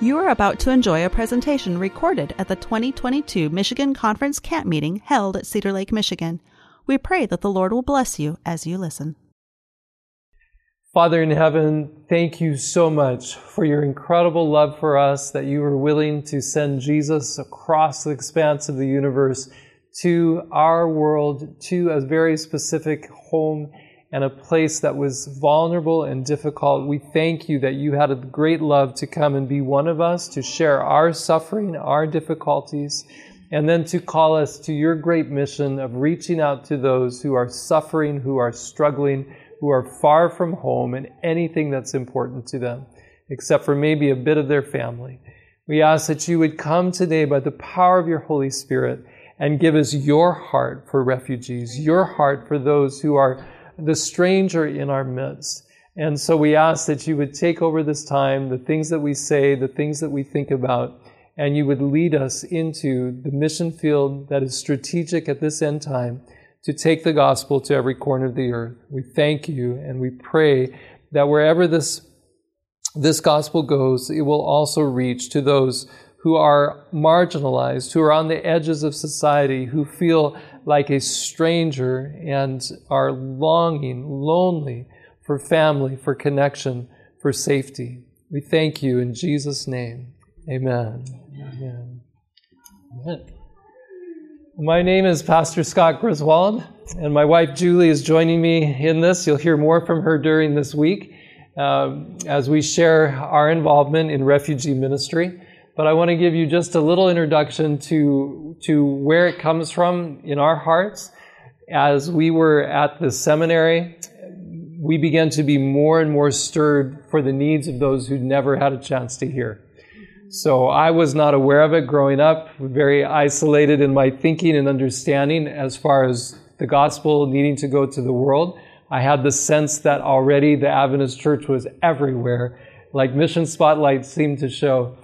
You are about to enjoy a presentation recorded at the 2022 Michigan Conference Camp Meeting held at Cedar Lake, Michigan. We pray that the Lord will bless you as you listen. Father in heaven, thank you so much for your incredible love for us that you were willing to send Jesus across the expanse of the universe to our world, to a very specific home and a place that was vulnerable and difficult. We thank you that you had a great love to come and be one of us, to share our suffering, our difficulties, and then to call us to your great mission of reaching out to those who are suffering, who are struggling, who are far from home and anything that's important to them, except for maybe a bit of their family. We ask that you would come today by the power of your Holy Spirit and give us your heart for refugees, your heart for those who are the stranger in our midst. And so we ask that you would take over this time, the things that we say, the things that we think about, and you would lead us into the mission field that is strategic at this end time to take the gospel to every corner of the earth. We thank you and we pray that wherever this, this gospel goes, it will also reach to those who are marginalized, who are on the edges of society, who feel like a stranger and are longing, lonely for family, for connection, for safety. We thank you in Jesus' name. Amen. Amen. Amen. My name is Pastor Scott Griswold, and my wife Julie is joining me in this. You'll hear more from her during this week um, as we share our involvement in refugee ministry but I want to give you just a little introduction to, to where it comes from in our hearts. As we were at the seminary, we began to be more and more stirred for the needs of those who'd never had a chance to hear. So I was not aware of it growing up, very isolated in my thinking and understanding as far as the gospel needing to go to the world. I had the sense that already the Adventist church was everywhere, like Mission Spotlight seemed to show.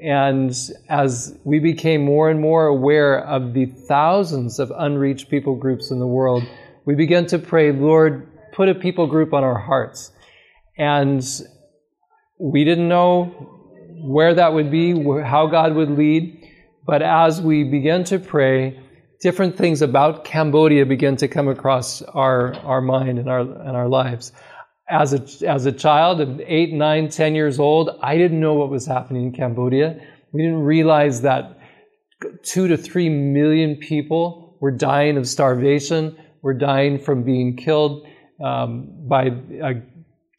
And as we became more and more aware of the thousands of unreached people groups in the world, we began to pray, Lord, put a people group on our hearts. And we didn't know where that would be, how God would lead. But as we began to pray, different things about Cambodia began to come across our, our mind and our, and our lives as a, as a child of eight, nine, ten years old, I didn't know what was happening in Cambodia. We didn't realize that two to three million people were dying of starvation, were dying from being killed um, by uh,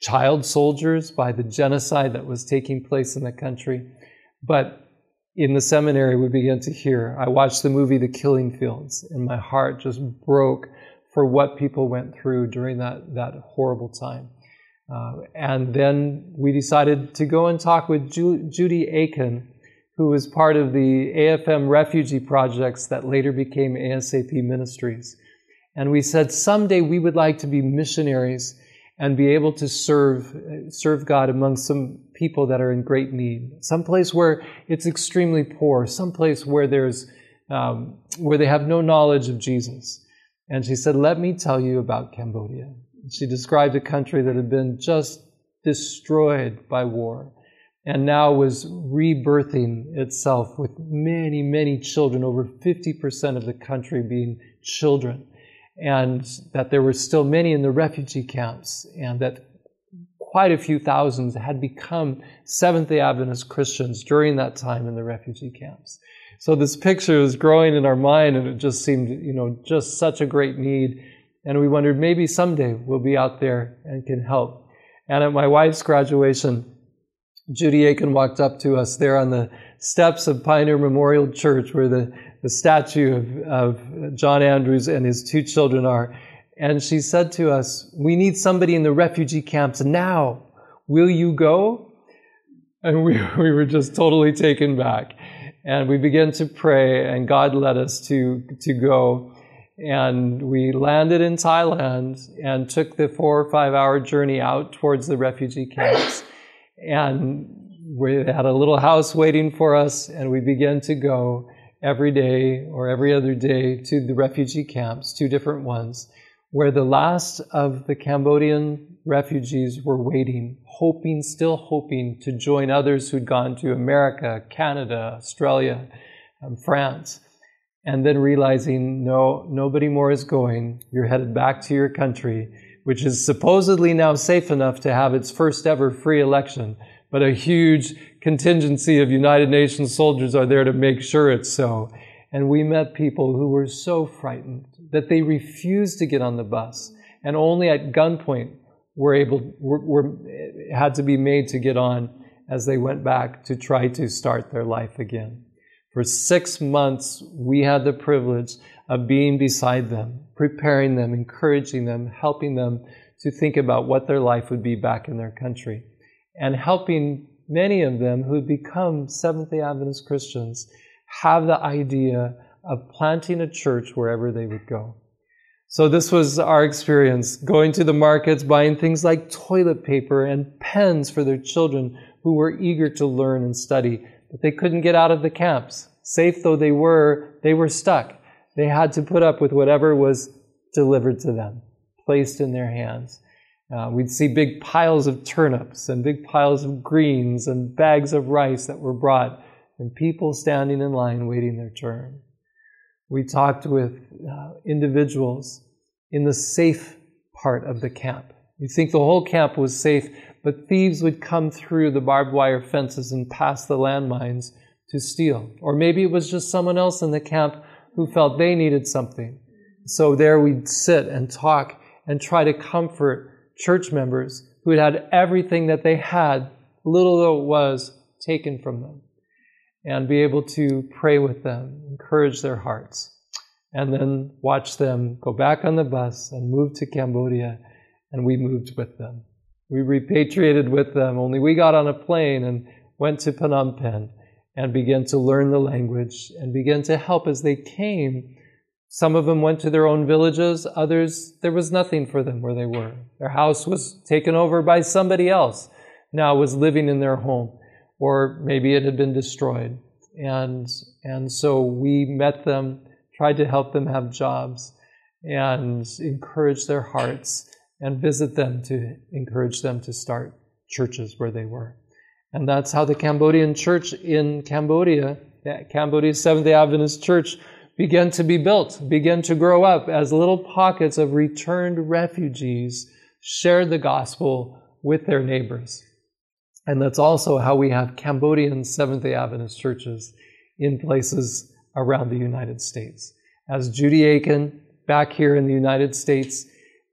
child soldiers, by the genocide that was taking place in the country. But in the seminary, we began to hear. I watched the movie The Killing Fields, and my heart just broke for what people went through during that, that horrible time. Uh, and then we decided to go and talk with Ju- Judy Aitken, who was part of the AFM refugee projects that later became ASAP Ministries. And we said someday we would like to be missionaries and be able to serve, serve God among some people that are in great need. Some place where it's extremely poor, some place where there's, um, where they have no knowledge of Jesus. And she said, let me tell you about Cambodia. She described a country that had been just destroyed by war and now was rebirthing itself with many, many children, over 50% of the country being children, and that there were still many in the refugee camps, and that quite a few thousands had become Seventh day Adventist Christians during that time in the refugee camps. So this picture was growing in our mind, and it just seemed, you know, just such a great need and we wondered maybe someday we'll be out there and can help. And at my wife's graduation, Judy Aitken walked up to us there on the steps of Pioneer Memorial Church where the, the statue of, of John Andrews and his two children are. And she said to us, We need somebody in the refugee camps now. Will you go? And we, we were just totally taken back. And we began to pray, and God led us to, to go. And we landed in Thailand and took the four or five hour journey out towards the refugee camps. And we had a little house waiting for us, and we began to go every day or every other day to the refugee camps, two different ones, where the last of the Cambodian refugees were waiting, hoping, still hoping to join others who'd gone to America, Canada, Australia, and France, and then realizing, no, nobody more is going. You're headed back to your country, which is supposedly now safe enough to have its first ever free election, but a huge contingency of United Nations soldiers are there to make sure it's so. And we met people who were so frightened that they refused to get on the bus and only at gunpoint were able, were, were, had to be made to get on as they went back to try to start their life again. For six months, we had the privilege of being beside them, preparing them, encouraging them, helping them to think about what their life would be back in their country, and helping many of them who had become Seventh day Adventist Christians have the idea of planting a church wherever they would go. So this was our experience, going to the markets, buying things like toilet paper and pens for their children who were eager to learn and study, but they couldn't get out of the camps. Safe though they were, they were stuck. They had to put up with whatever was delivered to them, placed in their hands. Uh, we'd see big piles of turnips and big piles of greens and bags of rice that were brought, and people standing in line waiting their turn. We talked with uh, individuals in the safe part of the camp. You think the whole camp was safe, but thieves would come through the barbed wire fences and past the landmines to steal. Or maybe it was just someone else in the camp who felt they needed something. So there we'd sit and talk and try to comfort church members who had had everything that they had, little though it was, taken from them, and be able to pray with them, encourage their hearts, and then watch them go back on the bus and move to Cambodia, and we moved with them. We repatriated with them, only we got on a plane and went to Phnom Penh and began to learn the language and began to help as they came some of them went to their own villages, others, there was nothing for them where they were. Their house was taken over by somebody else, now was living in their home, or maybe it had been destroyed. And, and so we met them, tried to help them have jobs, and encourage their hearts, and visit them to encourage them to start churches where they were. And that's how the Cambodian church in Cambodia, the Cambodia's Seventh day Adventist church, began to be built, began to grow up as little pockets of returned refugees shared the gospel with their neighbors. And that's also how we have Cambodian Seventh day Adventist churches in places around the United States. As Judy Aitken, back here in the United States,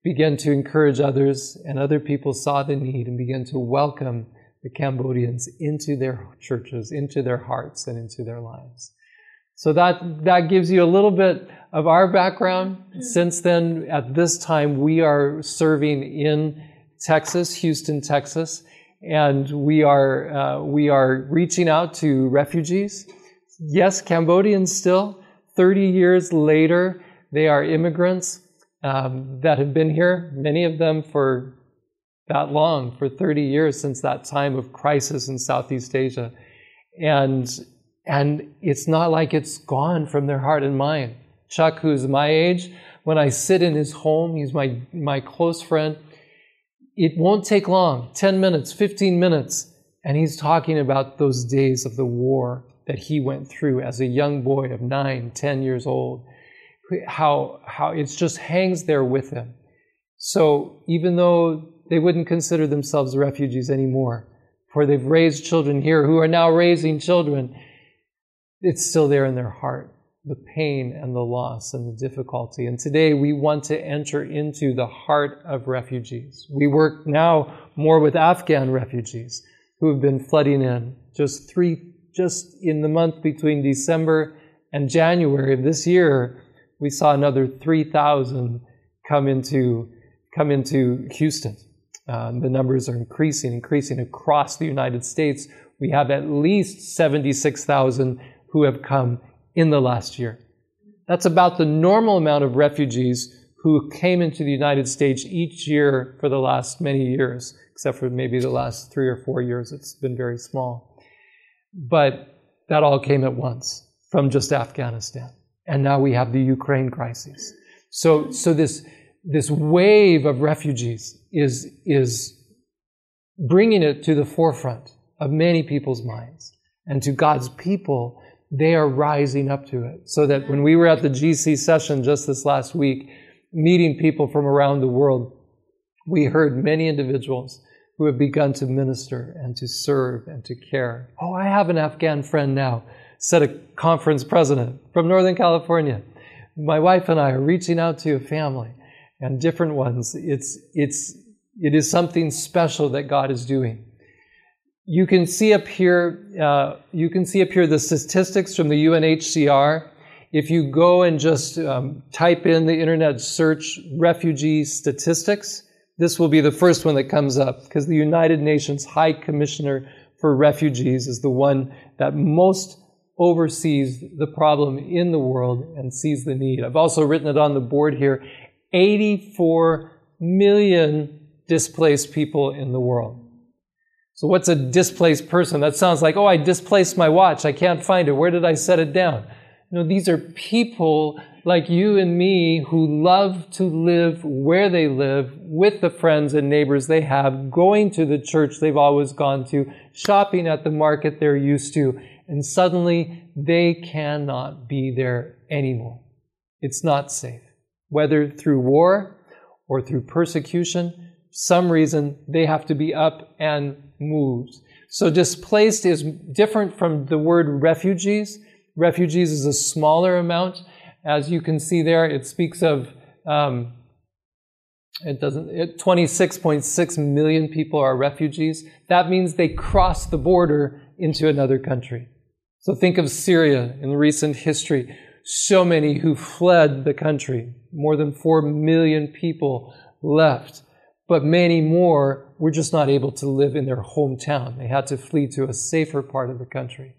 began to encourage others, and other people saw the need and began to welcome the Cambodians into their churches, into their hearts, and into their lives. So that, that gives you a little bit of our background. Since then, at this time, we are serving in Texas, Houston, Texas, and we are, uh, we are reaching out to refugees. Yes, Cambodians still. 30 years later, they are immigrants um, that have been here, many of them for that long, for 30 years since that time of crisis in Southeast Asia. And and it's not like it's gone from their heart and mind. Chuck, who's my age, when I sit in his home, he's my, my close friend, it won't take long 10 minutes, 15 minutes. And he's talking about those days of the war that he went through as a young boy of nine, 10 years old. How, how it just hangs there with them. So even though they wouldn't consider themselves refugees anymore, for they've raised children here who are now raising children, it's still there in their heart the pain and the loss and the difficulty. And today we want to enter into the heart of refugees. We work now more with Afghan refugees who have been flooding in. Just three, just in the month between December and January of this year, we saw another 3,000 come into, come into Houston. Um, the numbers are increasing, increasing across the United States. We have at least 76,000 who have come in the last year. That's about the normal amount of refugees who came into the United States each year for the last many years, except for maybe the last three or four years. It's been very small. But that all came at once from just Afghanistan. And now we have the Ukraine crisis. So, so this, this wave of refugees is, is bringing it to the forefront of many people's minds. And to God's people, they are rising up to it. So that when we were at the GC session just this last week, meeting people from around the world, we heard many individuals who have begun to minister and to serve and to care. Oh, I have an Afghan friend now, said a conference president from Northern California. My wife and I are reaching out to a family and different ones. It's, it's, it is something special that God is doing. You can see up here, uh, you can see up here the statistics from the UNHCR. If you go and just um, type in the internet search refugee statistics, this will be the first one that comes up because the United Nations High Commissioner for Refugees is the one that most oversees the problem in the world and sees the need. I've also written it on the board here 84 million displaced people in the world. So, what's a displaced person? That sounds like, oh, I displaced my watch. I can't find it. Where did I set it down? Know, these are people like you and me who love to live where they live with the friends and neighbors they have, going to the church they've always gone to, shopping at the market they're used to, and suddenly they cannot be there anymore. It's not safe. Whether through war or through persecution, some reason they have to be up and moved. So displaced is different from the word refugees. Refugees is a smaller amount. As you can see there, it speaks of um, it doesn't. It, 26.6 million people are refugees. That means they cross the border into another country. So think of Syria in recent history. So many who fled the country. More than 4 million people left. But many more were just not able to live in their hometown. They had to flee to a safer part of the country.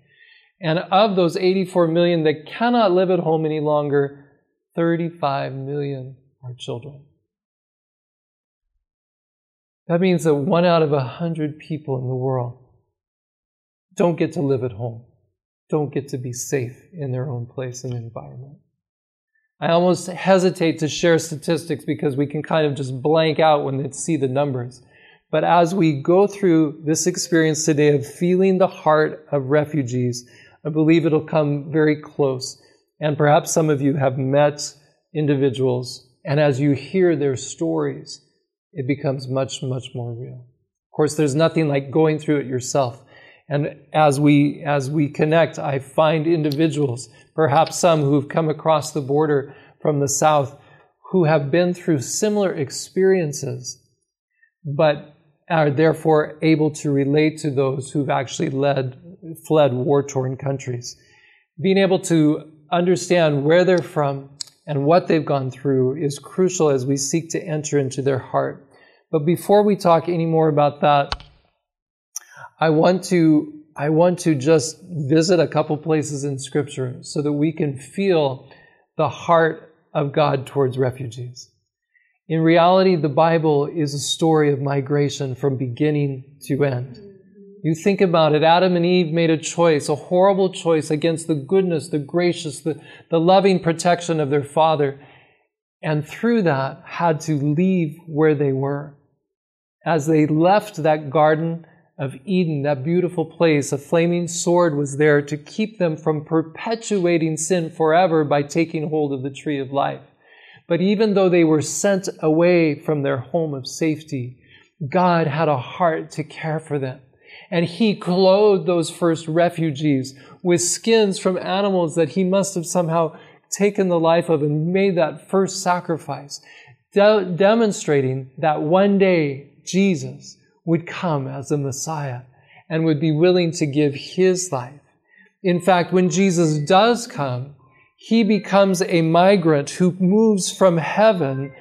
And of those 84 million that cannot live at home any longer, 35 million are children. That means that one out of a hundred people in the world don't get to live at home, don't get to be safe in their own place and environment. I almost hesitate to share statistics because we can kind of just blank out when they see the numbers. But as we go through this experience today of feeling the heart of refugees, I believe it'll come very close. And perhaps some of you have met individuals, and as you hear their stories, it becomes much, much more real. Of course, there's nothing like going through it yourself. And as we, as we connect, I find individuals, perhaps some who've come across the border from the south, who have been through similar experiences, but are therefore able to relate to those who've actually led, fled war torn countries. Being able to understand where they're from and what they've gone through is crucial as we seek to enter into their heart. But before we talk any more about that, I want to I want to just visit a couple places in Scripture so that we can feel the heart of God towards refugees. In reality, the Bible is a story of migration from beginning to end. You think about it, Adam and Eve made a choice, a horrible choice against the goodness, the gracious, the, the loving protection of their father, and through that had to leave where they were. As they left that garden, of Eden, that beautiful place, a flaming sword was there to keep them from perpetuating sin forever by taking hold of the tree of life. But even though they were sent away from their home of safety, God had a heart to care for them. And He clothed those first refugees with skins from animals that He must have somehow taken the life of and made that first sacrifice, de- demonstrating that one day Jesus would come as the Messiah and would be willing to give his life. In fact, when Jesus does come, he becomes a migrant who moves from heaven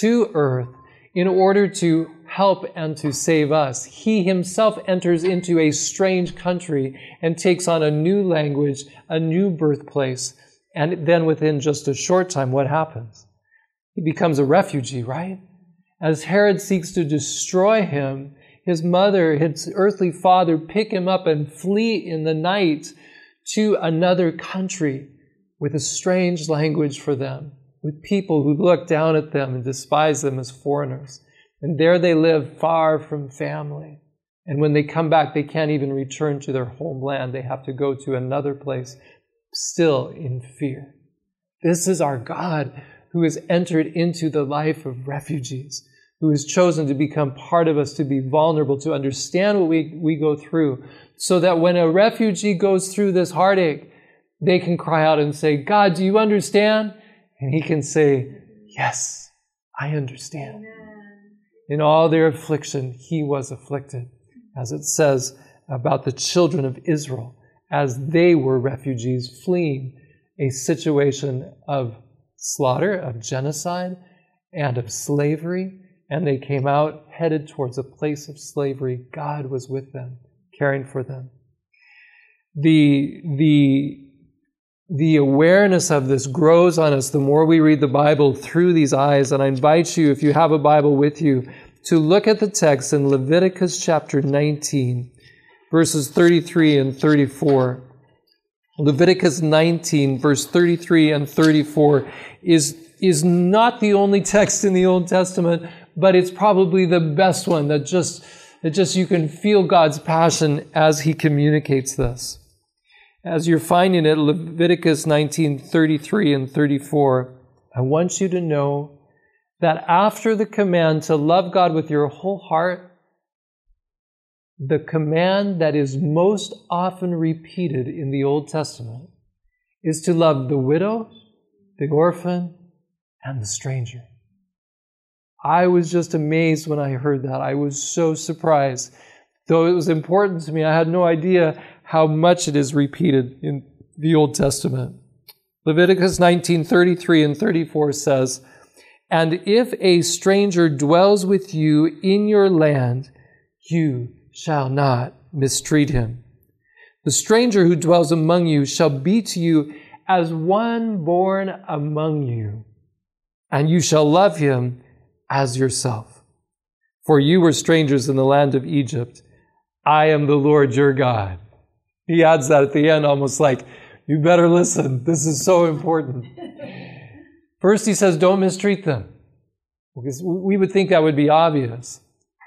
to earth in order to help and to save us. He himself enters into a strange country and takes on a new language, a new birthplace. And then within just a short time, what happens? He becomes a refugee, right? As Herod seeks to destroy him, his mother, his earthly father, pick him up and flee in the night to another country with a strange language for them. with people who look down at them and despise them as foreigners. And there they live far from family. And when they come back, they can't even return to their homeland. They have to go to another place, still in fear. This is our God who has entered into the life of refugees, who has chosen to become part of us, to be vulnerable, to understand what we, we go through, so that when a refugee goes through this heartache, they can cry out and say, God, do you understand? And he can say, Yes, I understand. In all their affliction, he was afflicted as it says about the children of Israel, as they were refugees fleeing a situation of slaughter, of genocide, and of slavery. And they came out headed towards a place of slavery. God was with them, caring for them. The, the, the awareness of this grows on us the more we read the Bible through these eyes. And I invite you, if you have a Bible with you, to look at the text in Leviticus chapter 19, verses 33 and 34. Leviticus 19, verse 33 and 34 is, is not the only text in the Old Testament, but it's probably the best one that just, that just you can feel God's passion as he communicates this. As you're finding it, Leviticus 19, 33 and 34, I want you to know that after the command to love God with your whole heart, the command that is most often repeated in the Old Testament is to love the widow, the orphan, and the stranger. I was just amazed when I heard that. I was so surprised. Though it was important to me, I had no idea how much it is repeated in the Old Testament. Leviticus 19:33 and 34 says, and if a stranger dwells with you in your land, you shall not mistreat him. The stranger who dwells among you shall be to you as one born among you, and you shall love him as yourself. For you were strangers in the land of Egypt. I am the Lord your God. He adds that at the end, almost like, you better listen. This is so important. First, he says, don't mistreat them. Because we would think that would be obvious.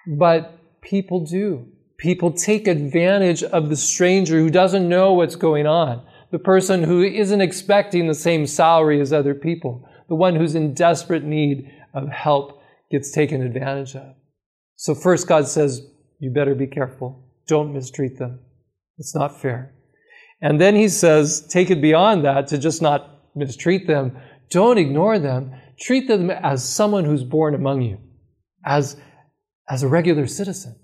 But people do. People take advantage of the stranger who doesn't know what's going on, the person who isn't expecting the same salary as other people, the one who's in desperate need of help gets taken advantage of. So, first, God says, You better be careful. Don't mistreat them. It's not fair. And then He says, Take it beyond that to just not mistreat them. Don't ignore them. Treat them as someone who's born among you, as, as a regular citizen.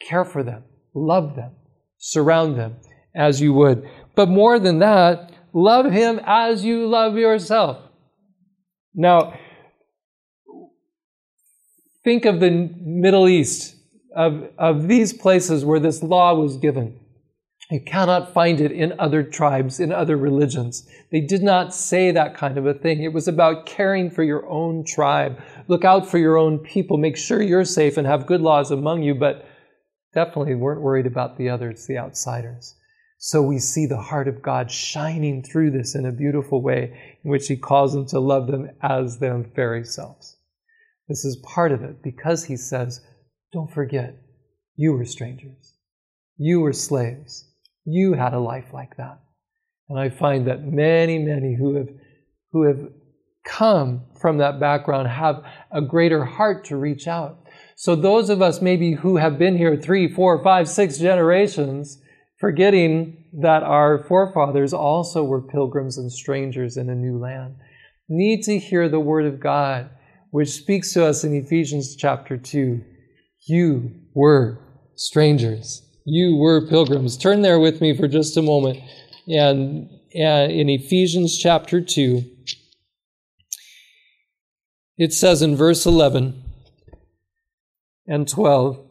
Care for them, love them, surround them as you would. But more than that, love him as you love yourself. Now, think of the Middle East, of, of these places where this law was given. You cannot find it in other tribes, in other religions. They did not say that kind of a thing. It was about caring for your own tribe. Look out for your own people. Make sure you're safe and have good laws among you, but definitely weren't worried about the others, the outsiders. So we see the heart of God shining through this in a beautiful way in which He calls them to love them as their very selves. This is part of it because He says, don't forget, you were strangers. You were slaves. You had a life like that. And I find that many, many who have, who have come from that background have a greater heart to reach out. So those of us maybe who have been here three, four, five, six generations, forgetting that our forefathers also were pilgrims and strangers in a new land, need to hear the word of God, which speaks to us in Ephesians chapter 2. You were strangers you were pilgrims. Turn there with me for just a moment. And, and in Ephesians chapter 2, it says in verse 11 and 12,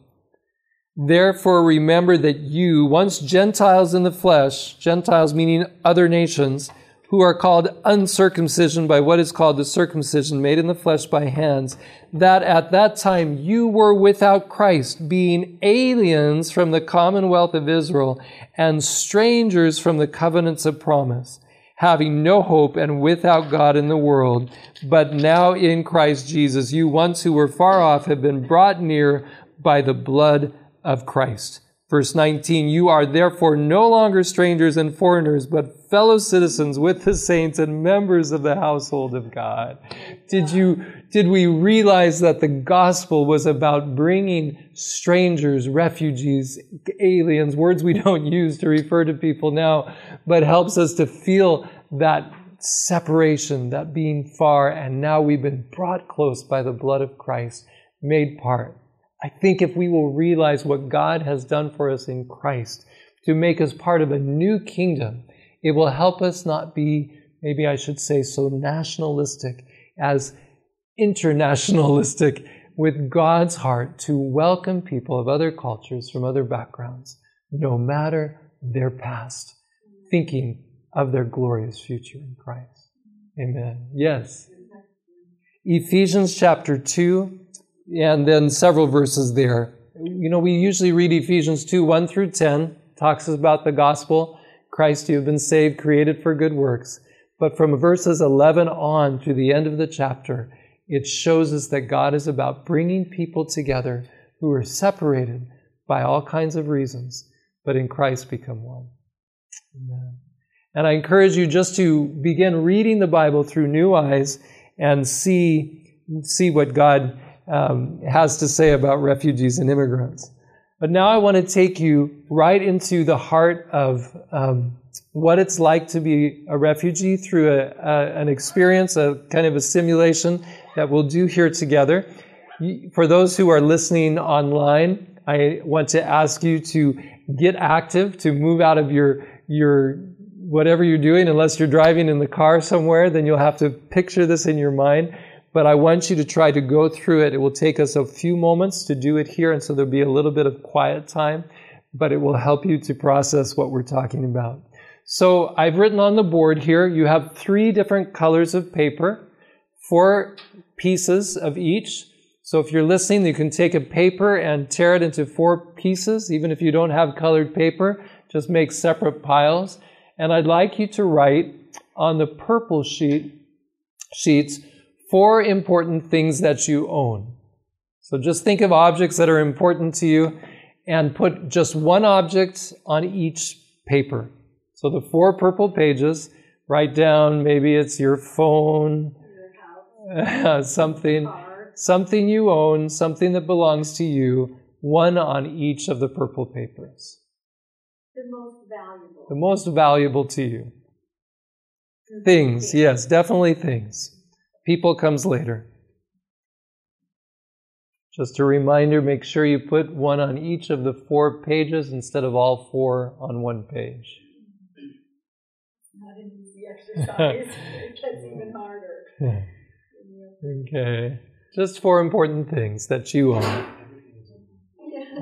Therefore remember that you, once Gentiles in the flesh, Gentiles meaning other nations, who are called uncircumcision by what is called the circumcision made in the flesh by hands, that at that time you were without Christ, being aliens from the commonwealth of Israel and strangers from the covenants of promise, having no hope and without God in the world. But now in Christ Jesus, you once who were far off have been brought near by the blood of Christ. Verse 19, you are therefore no longer strangers and foreigners, but fellow citizens with the saints and members of the household of God. Did you, did we realize that the gospel was about bringing strangers, refugees, aliens, words we don't use to refer to people now, but helps us to feel that separation, that being far, and now we've been brought close by the blood of Christ, made part. I think if we will realize what God has done for us in Christ to make us part of a new kingdom, it will help us not be, maybe I should say, so nationalistic as internationalistic with God's heart to welcome people of other cultures from other backgrounds, no matter their past, thinking of their glorious future in Christ. Amen. Yes. Ephesians chapter 2 and then several verses there. You know, we usually read Ephesians 2 1 through 10, talks about the gospel. Christ, you have been saved, created for good works. But from verses 11 on to the end of the chapter, it shows us that God is about bringing people together who are separated by all kinds of reasons, but in Christ become one. Amen. And I encourage you just to begin reading the Bible through new eyes and see, see what God um, has to say about refugees and immigrants. But now I want to take you right into the heart of um, what it's like to be a refugee through a, a, an experience, a kind of a simulation that we'll do here together. For those who are listening online, I want to ask you to get active, to move out of your, your whatever you're doing, unless you're driving in the car somewhere, then you'll have to picture this in your mind but I want you to try to go through it. It will take us a few moments to do it here, and so there'll be a little bit of quiet time, but it will help you to process what we're talking about. So I've written on the board here, you have three different colors of paper, four pieces of each. So if you're listening, you can take a paper and tear it into four pieces, even if you don't have colored paper, just make separate piles. And I'd like you to write on the purple sheet, sheets, four important things that you own. So just think of objects that are important to you and put just one object on each paper. So the four purple pages, write down maybe it's your phone, something, something you own, something that belongs to you, one on each of the purple papers. The most valuable. The most valuable to you. Things, yes, definitely things. People comes later. Just a reminder make sure you put one on each of the four pages instead of all four on one page. It's not an easy exercise. it gets even harder. Okay. Just four important things that you own.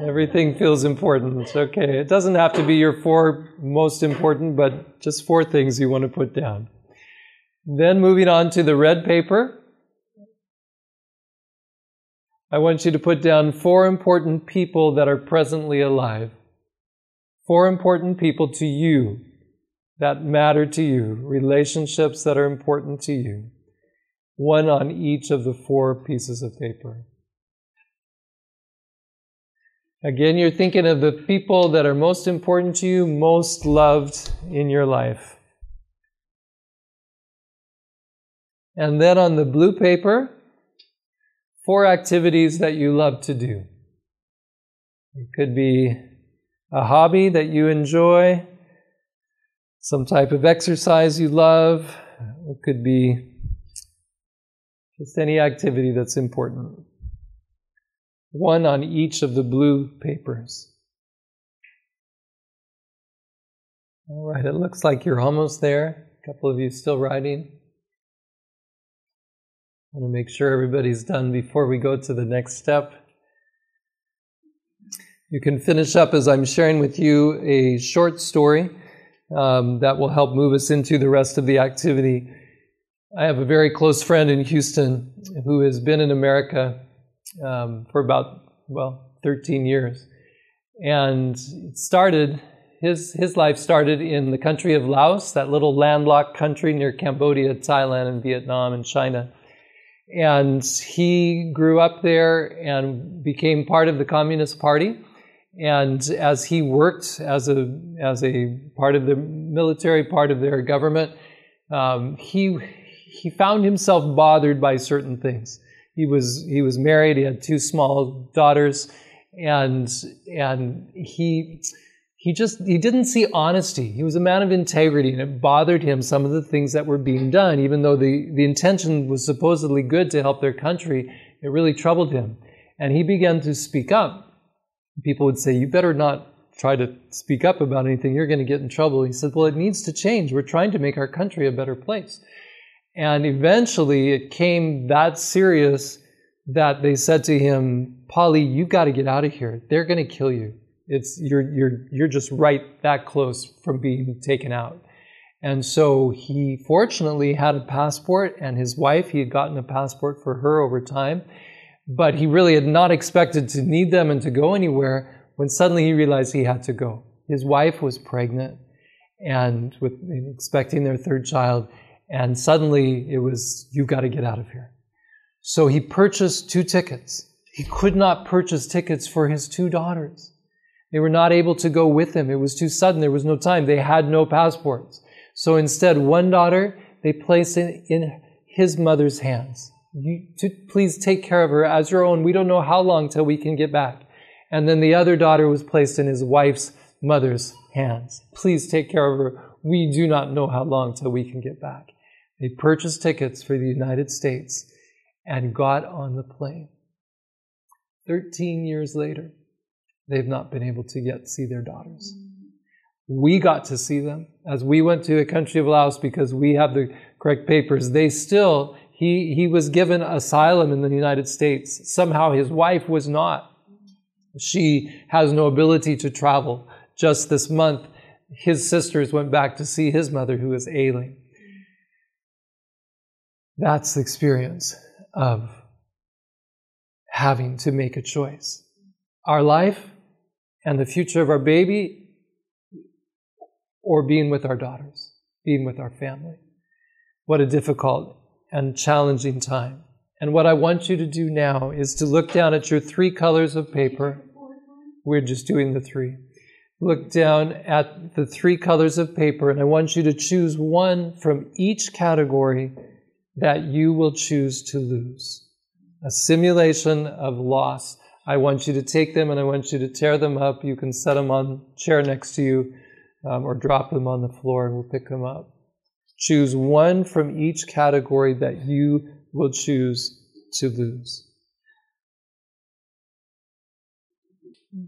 Everything feels important. Okay. It doesn't have to be your four most important, but just four things you want to put down. Then moving on to the red paper, I want you to put down four important people that are presently alive. Four important people to you that matter to you, relationships that are important to you. One on each of the four pieces of paper. Again, you're thinking of the people that are most important to you, most loved in your life. And then on the blue paper, four activities that you love to do. It could be a hobby that you enjoy, some type of exercise you love. It could be just any activity that's important. One on each of the blue papers. All right, it looks like you're almost there. A couple of you still writing. I want to make sure everybody's done before we go to the next step. You can finish up as I'm sharing with you a short story um, that will help move us into the rest of the activity. I have a very close friend in Houston who has been in America um, for about, well, 13 years. And it started his, his life started in the country of Laos, that little landlocked country near Cambodia, Thailand, and Vietnam and China. And he grew up there and became part of the Communist Party. And as he worked as a, as a part of the military, part of their government, um, he, he found himself bothered by certain things. He was, he was married, he had two small daughters, and, and he, he just he didn't see honesty. He was a man of integrity and it bothered him some of the things that were being done. Even though the, the intention was supposedly good to help their country it really troubled him. And he began to speak up. People would say you better not try to speak up about anything. You're going to get in trouble. He said well it needs to change. We're trying to make our country a better place. And eventually it came that serious that they said to him polly you got to get out of here. They're going to kill you it's you're you're you're just right that close from being taken out. And so he fortunately had a passport, and his wife, he had gotten a passport for her over time. But he really had not expected to need them and to go anywhere when suddenly he realized he had to go. His wife was pregnant and with expecting their third child, and suddenly it was, you've got to get out of here. So he purchased two tickets. He could not purchase tickets for his two daughters. They were not able to go with him. It was too sudden. There was no time. They had no passports. So instead, one daughter, they placed in, in his mother's hands. You, to, please take care of her as your own. We don't know how long till we can get back. And then the other daughter was placed in his wife's mother's hands. Please take care of her. We do not know how long till we can get back. They purchased tickets for the United States and got on the plane. Thirteen years later, they've not been able to yet see their daughters. We got to see them as we went to the country of Laos because we have the correct papers. They still, he, he was given asylum in the United States. Somehow his wife was not. She has no ability to travel. Just this month, his sisters went back to see his mother who is ailing. That's the experience of having to make a choice. Our life and the future of our baby or being with our daughters, being with our family. What a difficult and challenging time. And what I want you to do now is to look down at your three colors of paper. We're just doing the three. Look down at the three colors of paper, and I want you to choose one from each category that you will choose to lose. A simulation of loss I want you to take them and I want you to tear them up. You can set them on chair next to you um, or drop them on the floor and we'll pick them up. Choose one from each category that you will choose to lose.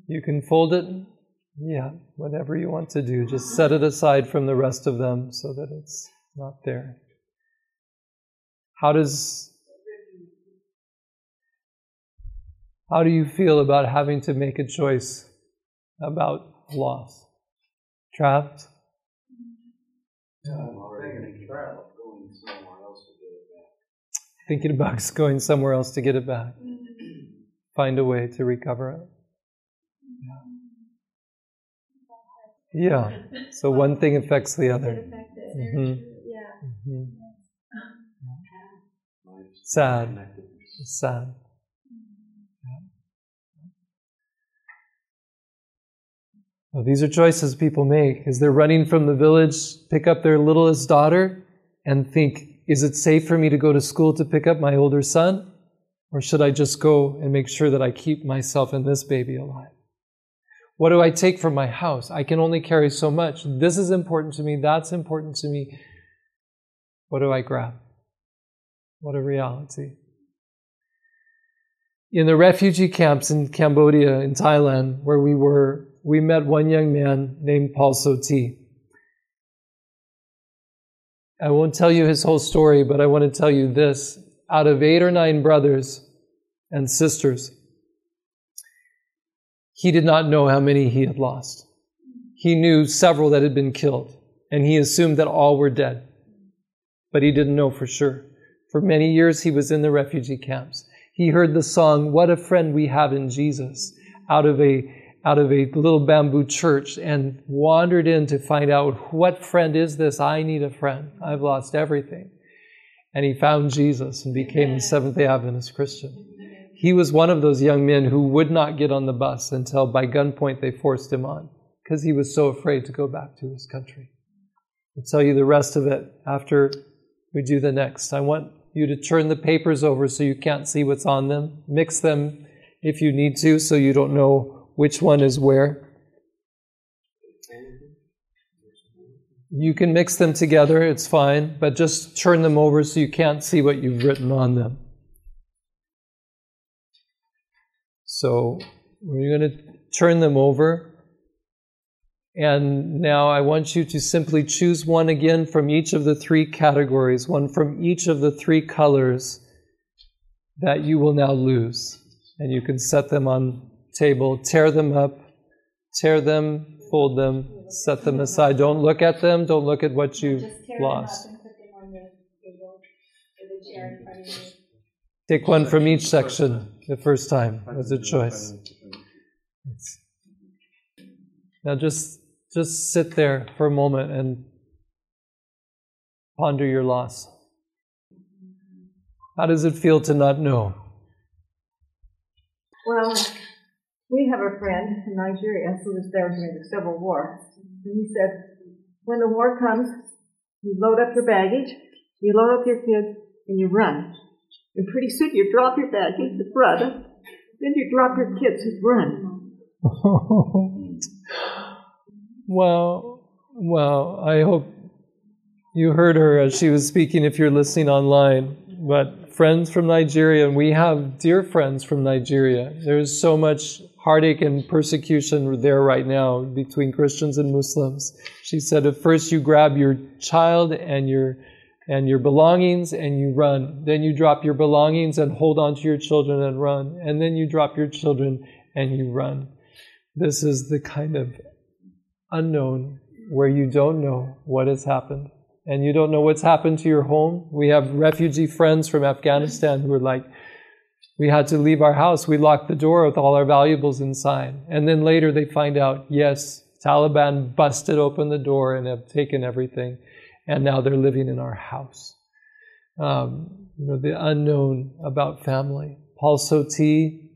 You can fold it, yeah, whatever you want to do. Just set it aside from the rest of them so that it's not there. How does How do you feel about having to make a choice about loss? Trapped? I'm gonna draft going somewhere else to get it back. Thinking about going somewhere else to get it back. Find a way to recover it. Yeah. yeah. So one thing affects the other. Mm-hmm. Mm-hmm. Sad. Sad. These are choices people make as they're running from the village, pick up their littlest daughter, and think, is it safe for me to go to school to pick up my older son? Or should I just go and make sure that I keep myself and this baby alive? What do I take from my house? I can only carry so much. This is important to me. That's important to me. What do I grab? What a reality. In the refugee camps in Cambodia, in Thailand, where we were we met one young man named Paul Soti. I won't tell you his whole story, but I want to tell you this. Out of eight or nine brothers and sisters, he did not know how many he had lost. He knew several that had been killed, and he assumed that all were dead. But he didn't know for sure. For many years, he was in the refugee camps. He heard the song, What a Friend We Have in Jesus, out of a out of a little bamboo church and wandered in to find out what friend is this? I need a friend. I've lost everything. And he found Jesus and became a Seventh day Adventist Christian. He was one of those young men who would not get on the bus until by gunpoint they forced him on because he was so afraid to go back to his country. I'll tell you the rest of it after we do the next. I want you to turn the papers over so you can't see what's on them. Mix them if you need to so you don't know which one is where. You can mix them together, it's fine, but just turn them over so you can't see what you've written on them. So we're going to turn them over. And now I want you to simply choose one again from each of the three categories, one from each of the three colors that you will now lose. And you can set them on table, tear them up, tear them, fold them, set them aside. Don't look at them, don't look at what you've lost. Take one from each section the first time as a choice. Now just just sit there for a moment and ponder your loss. How does it feel to not know? Well, we have a friend in Nigeria who was there during the Civil War. And he said, when the war comes, you load up your baggage, you load up your kids, and you run. And pretty soon you drop your baggage and run. Then you drop your kids and run. well, well, I hope you heard her as she was speaking if you're listening online. But friends from Nigeria, and we have dear friends from Nigeria. There's so much heartache and persecution there right now between Christians and Muslims. She said, at first you grab your child and your and your belongings and you run. Then you drop your belongings and hold on to your children and run. And then you drop your children and you run. This is the kind of unknown where you don't know what has happened. And you don't know what's happened to your home. We have refugee friends from Afghanistan who are like, we had to leave our house. We locked the door with all our valuables inside. And then later they find out, yes, Taliban busted open the door and have taken everything and now they're living in our house. Um, you know, the unknown about family. Paul Soti,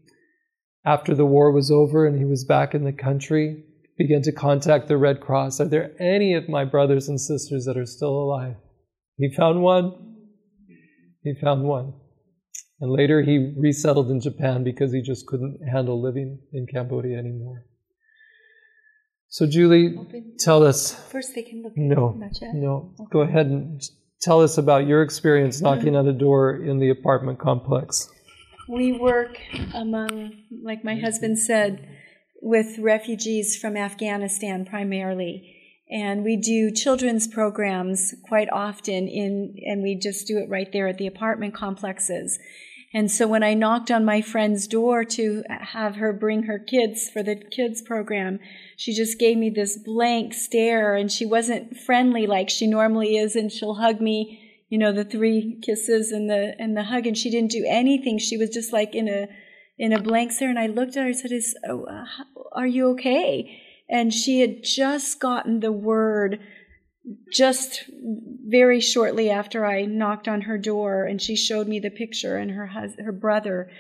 after the war was over and he was back in the country, began to contact the Red Cross. Are there any of my brothers and sisters that are still alive? He found one. He found one. And later he resettled in Japan because he just couldn't handle living in Cambodia anymore. So, Julie, Open. tell us. First, they can look. No, no. Okay. Go ahead and tell us about your experience knocking on a door in the apartment complex. We work among, like my husband said, with refugees from Afghanistan primarily. And we do children's programs quite often in, and we just do it right there at the apartment complexes. And so when I knocked on my friend's door to have her bring her kids for the kids program, she just gave me this blank stare and she wasn't friendly like she normally is and she'll hug me, you know, the three kisses and the and the hug and she didn't do anything. She was just like in a in a blank stare and I looked at her and said, "Is oh, uh, are you okay?" And she had just gotten the word just very shortly after I knocked on her door, and she showed me the picture, and her hus- her brother,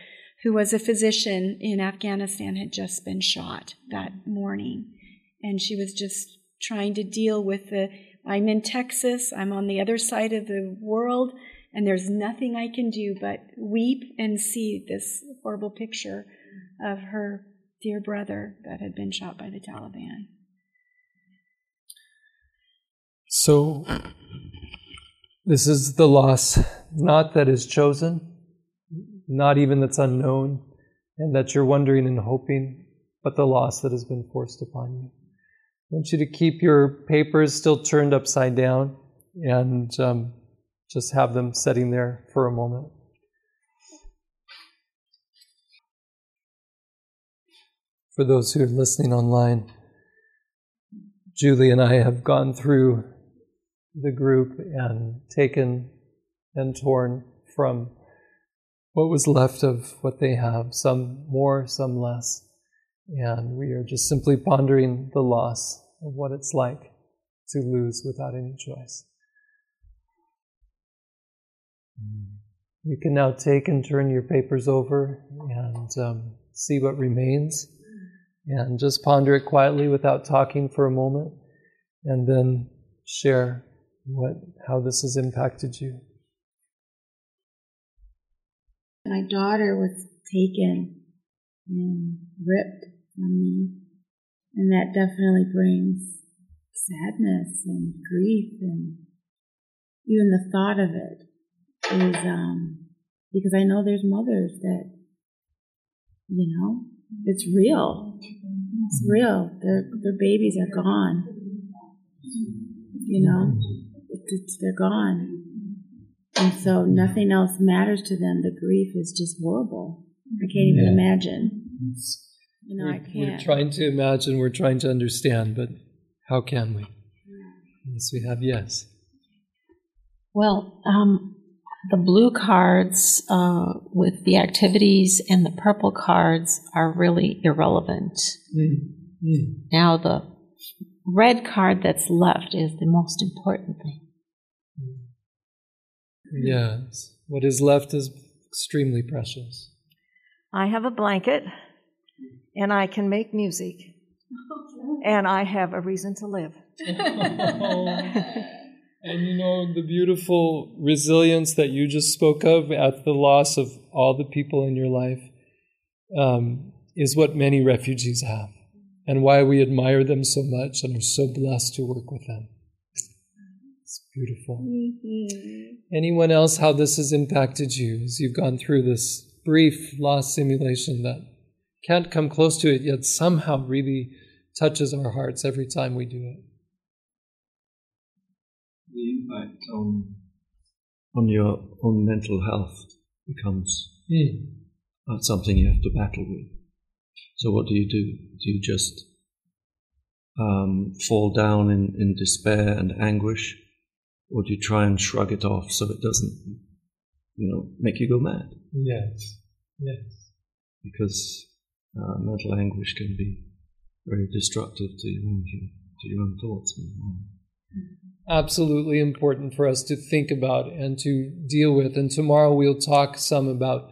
who was a physician in Afghanistan, had just been shot that morning, and she was just trying to deal with the. I'm in Texas. I'm on the other side of the world, and there's nothing I can do but weep and see this horrible picture of her dear brother that had been shot by the Taliban. So, this is the loss, not that is chosen, not even that's unknown, and that you're wondering and hoping, but the loss that has been forced upon you. I want you to keep your papers still turned upside down and um, just have them sitting there for a moment. For those who are listening online, Julie and I have gone through the group and taken and torn from what was left of what they have, some more, some less. And we are just simply pondering the loss of what it's like to lose without any choice. You can now take and turn your papers over and um, see what remains and just ponder it quietly without talking for a moment and then share what how this has impacted you. My daughter was taken and ripped from me, and that definitely brings sadness and grief, and even the thought of it is um, because I know there's mothers that you know it's real. It's real. Their their babies are gone. You know, they're gone. And so nothing else matters to them. The grief is just horrible. I can't even Yeah. imagine. You know, we're, I we're trying to imagine, we're trying to understand, but how can we? Yes, we have yes. Well, um, the blue cards uh, with the activities and the purple cards are really irrelevant. Now, the red card that's left is the most important thing. Yes. What is left is extremely precious. I have a blanket and I can make music. And I have a reason to live. And you know, the beautiful resilience that you just spoke of at the loss of all the people in your life um, is what many refugees have, and why we admire them so much and are so blessed to work with them. It's beautiful. Anyone else, how this has impacted you as you've gone through this brief loss simulation that can't come close to it, yet somehow really touches our hearts every time we do it? the impact on on your own mental health becomes uh, something you have to battle with. So what do you do? Do you just um, fall down in, in despair and anguish, or do you try and shrug it off so it doesn't, you know, make you go mad? Yes. Yes. Because uh, mental anguish can be very destructive to your own to your own thoughts and mind. absolutely important for us to think about and to deal with. And tomorrow we'll talk some about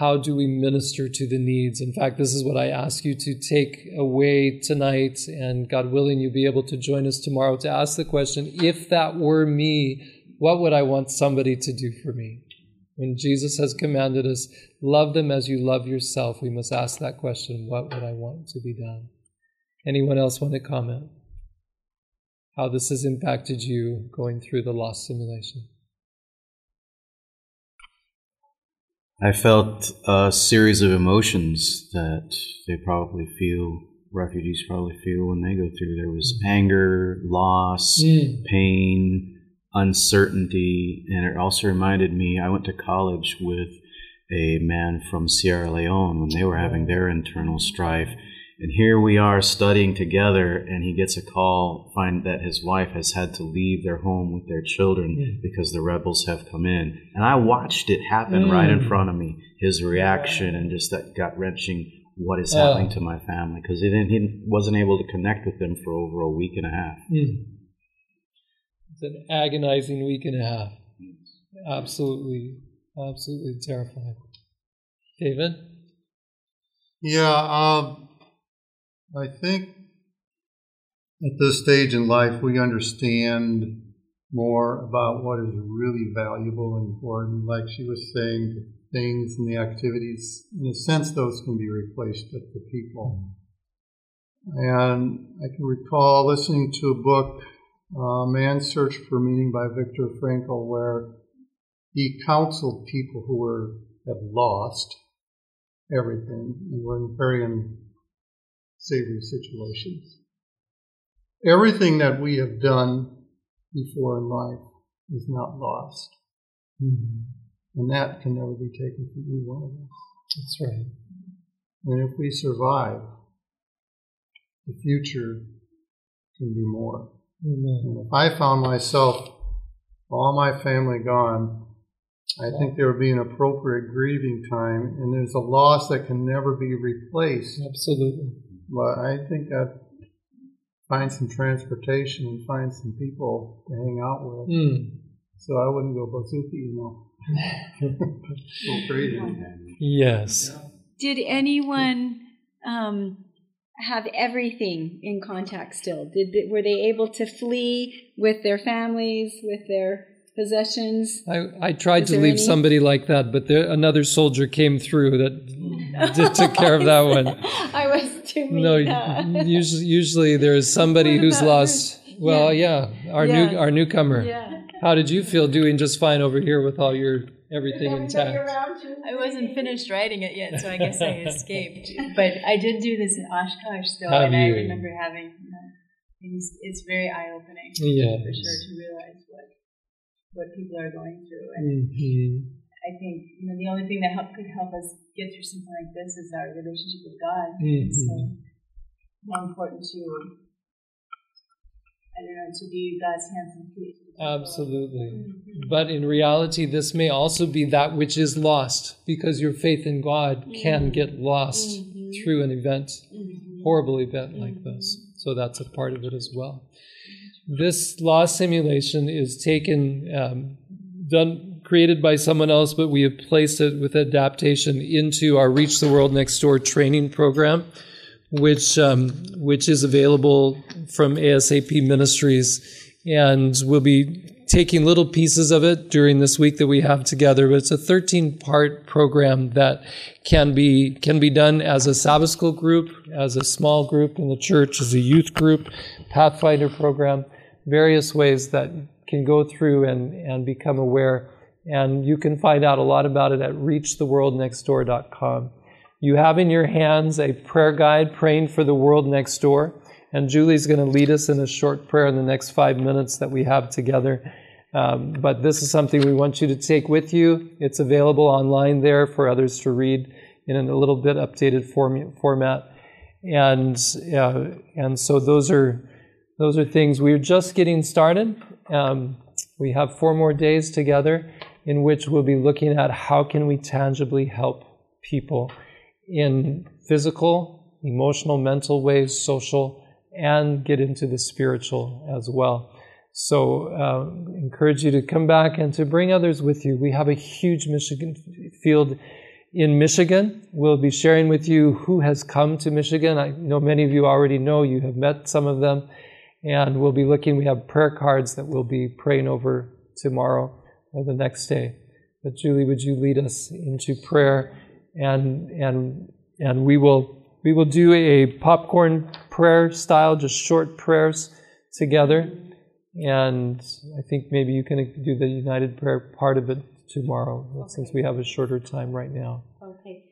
how do we minister to the needs. In fact, this is what I ask you to take away tonight, and God willing, you'll be able to join us tomorrow to ask the question if that were me, what would I want somebody to do for me? When Jesus has commanded us, love them as you love yourself, we must ask that question what would I want to be done? Anyone else want to comment? how this has impacted you going through the loss simulation. I felt a series of emotions that they probably feel, refugees probably feel when they go through. There was anger, loss, Mm. pain, uncertainty, and it also reminded me I went to college with a man from Sierra Leone when they were having their internal strife. And here we are studying together, and he gets a call, find that his wife has had to leave their home with their children Mm. because the rebels have come in. And I watched it happen right in Mm. front of me, his reaction, and just that gut wrenching what is Oh. happening to my family because he, didn't- he wasn't able to connect with them for over a week and a half. Mm. It's an agonizing week and a half. Absolutely, absolutely terrifying. David? Yeah, um, I think at this stage in life we understand more about what is really valuable and important. Like she was saying, the things and the activities, in a sense, those can be replaced with the people. And I can recall listening to a book, uh, Man's Search for Meaning by Viktor Frankl, where he counseled people who were have lost everything and were in very unsavory situations. Everything that we have done before in life is not lost. Mm-hmm. And that can never be taken from any one of us. That's right. And if we survive, the future can be more. Amen. And if I found myself, all my family gone, I think there would be an appropriate grieving time, and there's a loss that can never be replaced. Absolutely. But I think I'd find some transportation and find some people to hang out with. Mm. So I wouldn't go bazooka, you know. so crazy. Yes. Did anyone um, have everything in contact still? Did they, were they able to flee with their families, with their possessions? I, I tried Is to leave any? somebody like that, but there, another soldier came through that did, took care of that one. I was too mean. No, usually, usually there's somebody who's about lost. Well, yeah, our new our newcomer. Yeah. How did you feel doing just fine over here with all your everything intact? I wasn't finished writing it yet, so I guess I escaped. But I did do this in Oshkosh, though, Have and I remember having. You know, it's, it's very eye opening Yes. for sure to realize what what people are going through, and Mhm. I think you know the only thing that help, could help us get through something like this is our relationship with God. Mhm. So more important to I don't know to be God's hands and feet. to the people. Absolutely. Mm-hmm. But in reality, this may also be that which is lost because your faith in God can mm-hmm. get lost mm-hmm. through an event, horrible event like this. So that's a part of it as well. This loss simulation is taken, um, done, created by someone else, but we have placed it with adaptation into our Reach the World Next Door training program, which um, which is available from ASAP Ministries, and we'll be taking little pieces of it during this week that we have together. But it's a 13 part program that can be can be done as a Sabbath school group, as a small group in the church, as a youth group, Pathfinder program, various ways that can go through and, and become aware. And you can find out a lot about it at reachtheworldnextdoor.com. You have in your hands a prayer guide praying for the world next door. And Julie's going to lead us in a short prayer in the next five minutes that we have together. Um, but this is something we want you to take with you. It's available online there for others to read in a little bit updated form, format. And uh, and so those are those are things we're just getting started. Um, we have four more days together in which we'll be looking at how can we tangibly help people in physical, emotional, mental ways, social, and get into the spiritual as well. So, uh, encourage you to come back and to bring others with you. We have a huge Michigan field in Michigan. We'll be sharing with you who has come to Michigan. I know many of you already know, you have met some of them. And we'll be looking, we have prayer cards that we'll be praying over tomorrow or the next day. But Julie, would you lead us into prayer? And, and, and we will, we will do a popcorn prayer style, just short prayers together. And I think maybe you can do the united prayer part of it tomorrow, since we have a shorter time right now.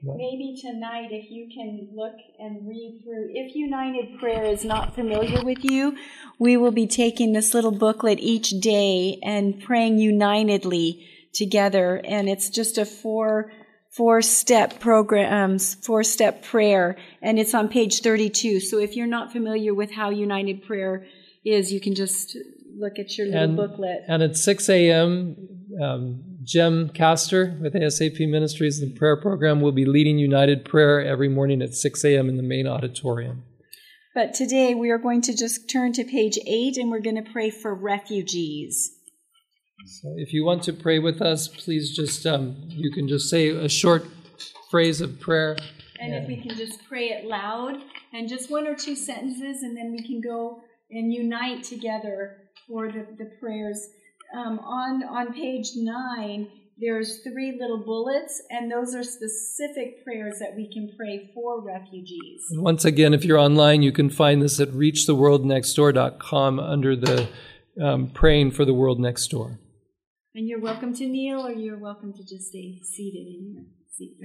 Maybe tonight, if you can look and read through, if United Prayer is not familiar with you, we will be taking this little booklet each day and praying unitedly together. And it's just a four, four step program, four step prayer. And it's on page 32. So if you're not familiar with how United Prayer is, you can just look at your little and, booklet. And at 6 a.m., um, Jem Castor with ASAP Ministries, the prayer program, will be leading United Prayer every morning at 6 a.m. in the main auditorium. But today we are going to just turn to page 8 and we're going to pray for refugees. So if you want to pray with us, please just, um, you can just say a short phrase of prayer. And if we can just pray it loud and just one or two sentences, and then we can go and unite together for the, the prayers. Um, on, on page 9, there's three little bullets, and those are specific prayers that we can pray for refugees. Once again, if you're online, you can find this at reachtheworldnextdoor.com under the um, praying for the world next door. And you're welcome to kneel, or you're welcome to just stay seated in your seat.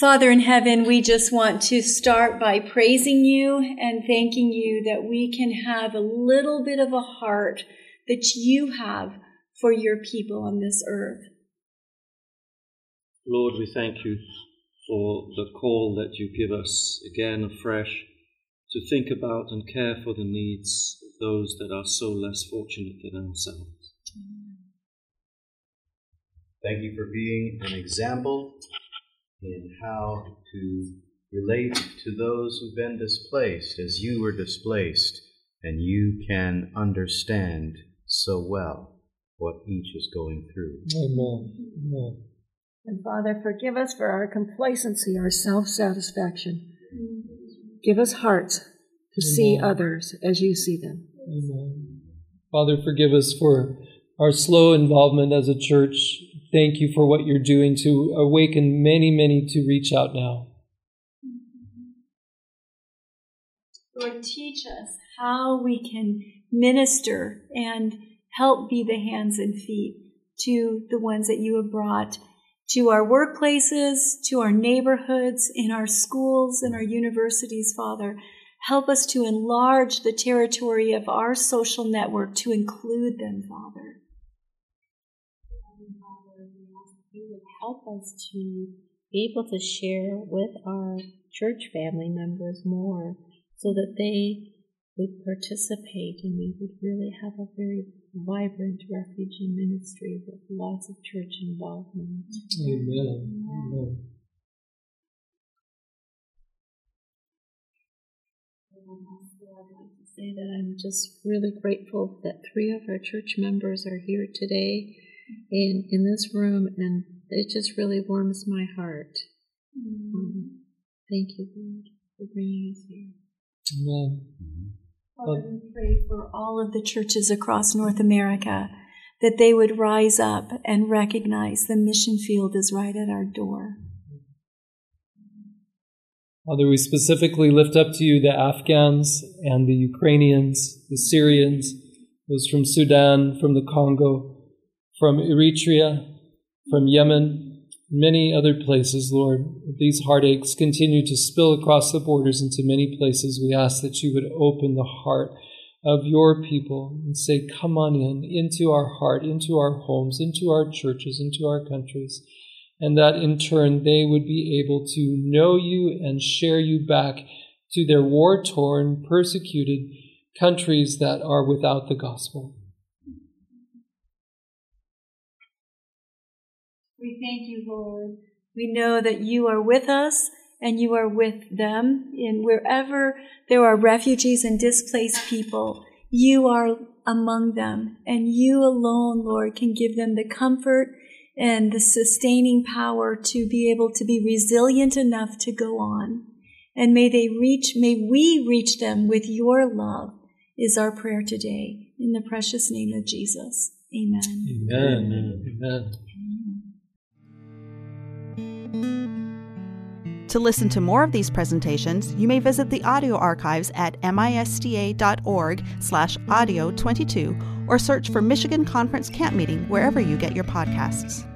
Father in heaven, we just want to start by praising you and thanking you that we can have a little bit of a heart that you have for your people on this earth. Lord, we thank you for the call that you give us again afresh to think about and care for the needs of those that are so less fortunate than ourselves. Thank you for being an example in how to relate to those who've been displaced as you were displaced, and you can understand so well what each is going through. Amen. Amen. And Father, forgive us for our complacency, our self satisfaction. Give us hearts to see others as you see them. Amen. Father, forgive us for our slow involvement as a church. Thank you for what you're doing to awaken many, many to reach out now. Lord, teach us how we can minister and help be the hands and feet to the ones that you have brought to our workplaces, to our neighborhoods, in our schools, in our universities, Father. Help us to enlarge the territory of our social network to include them, Father. Help us to be able to share with our church family members more so that they would participate and we would really have a very vibrant refugee ministry with lots of church involvement. Amen. Amen. I'd like to say that I'm just really grateful that three of our church members are here today in, in this room, and it just really warms my heart. Um, thank you, Lord, for bringing us here. Amen. Father, we pray for all of the churches across North America that they would rise up and recognize the mission field is right at our door. Father, we specifically lift up to you the Afghans and the Ukrainians, the Syrians, those from Sudan, from the Congo, from Eritrea, from Yemen, many other places, Lord. These heartaches continue to spill across the borders into many places. We ask that you would open the heart of your people and say, Come on in, into our heart, into our homes, into our churches, into our countries. And that in turn they would be able to know you and share you back to their war torn, persecuted countries that are without the gospel. We thank you, Lord. We know that you are with us and you are with them. And wherever there are refugees and displaced people, you are among them. And you alone, Lord, can give them the comfort and the sustaining power to be able to be resilient enough to go on. And may they reach, may we reach them with your love, is our prayer today. In the precious name of Jesus. Amen. Amen. Amen. To listen to more of these presentations, you may visit the audio archives at misda.org slash audio 22 or search for Michigan Conference Camp Meeting wherever you get your podcasts.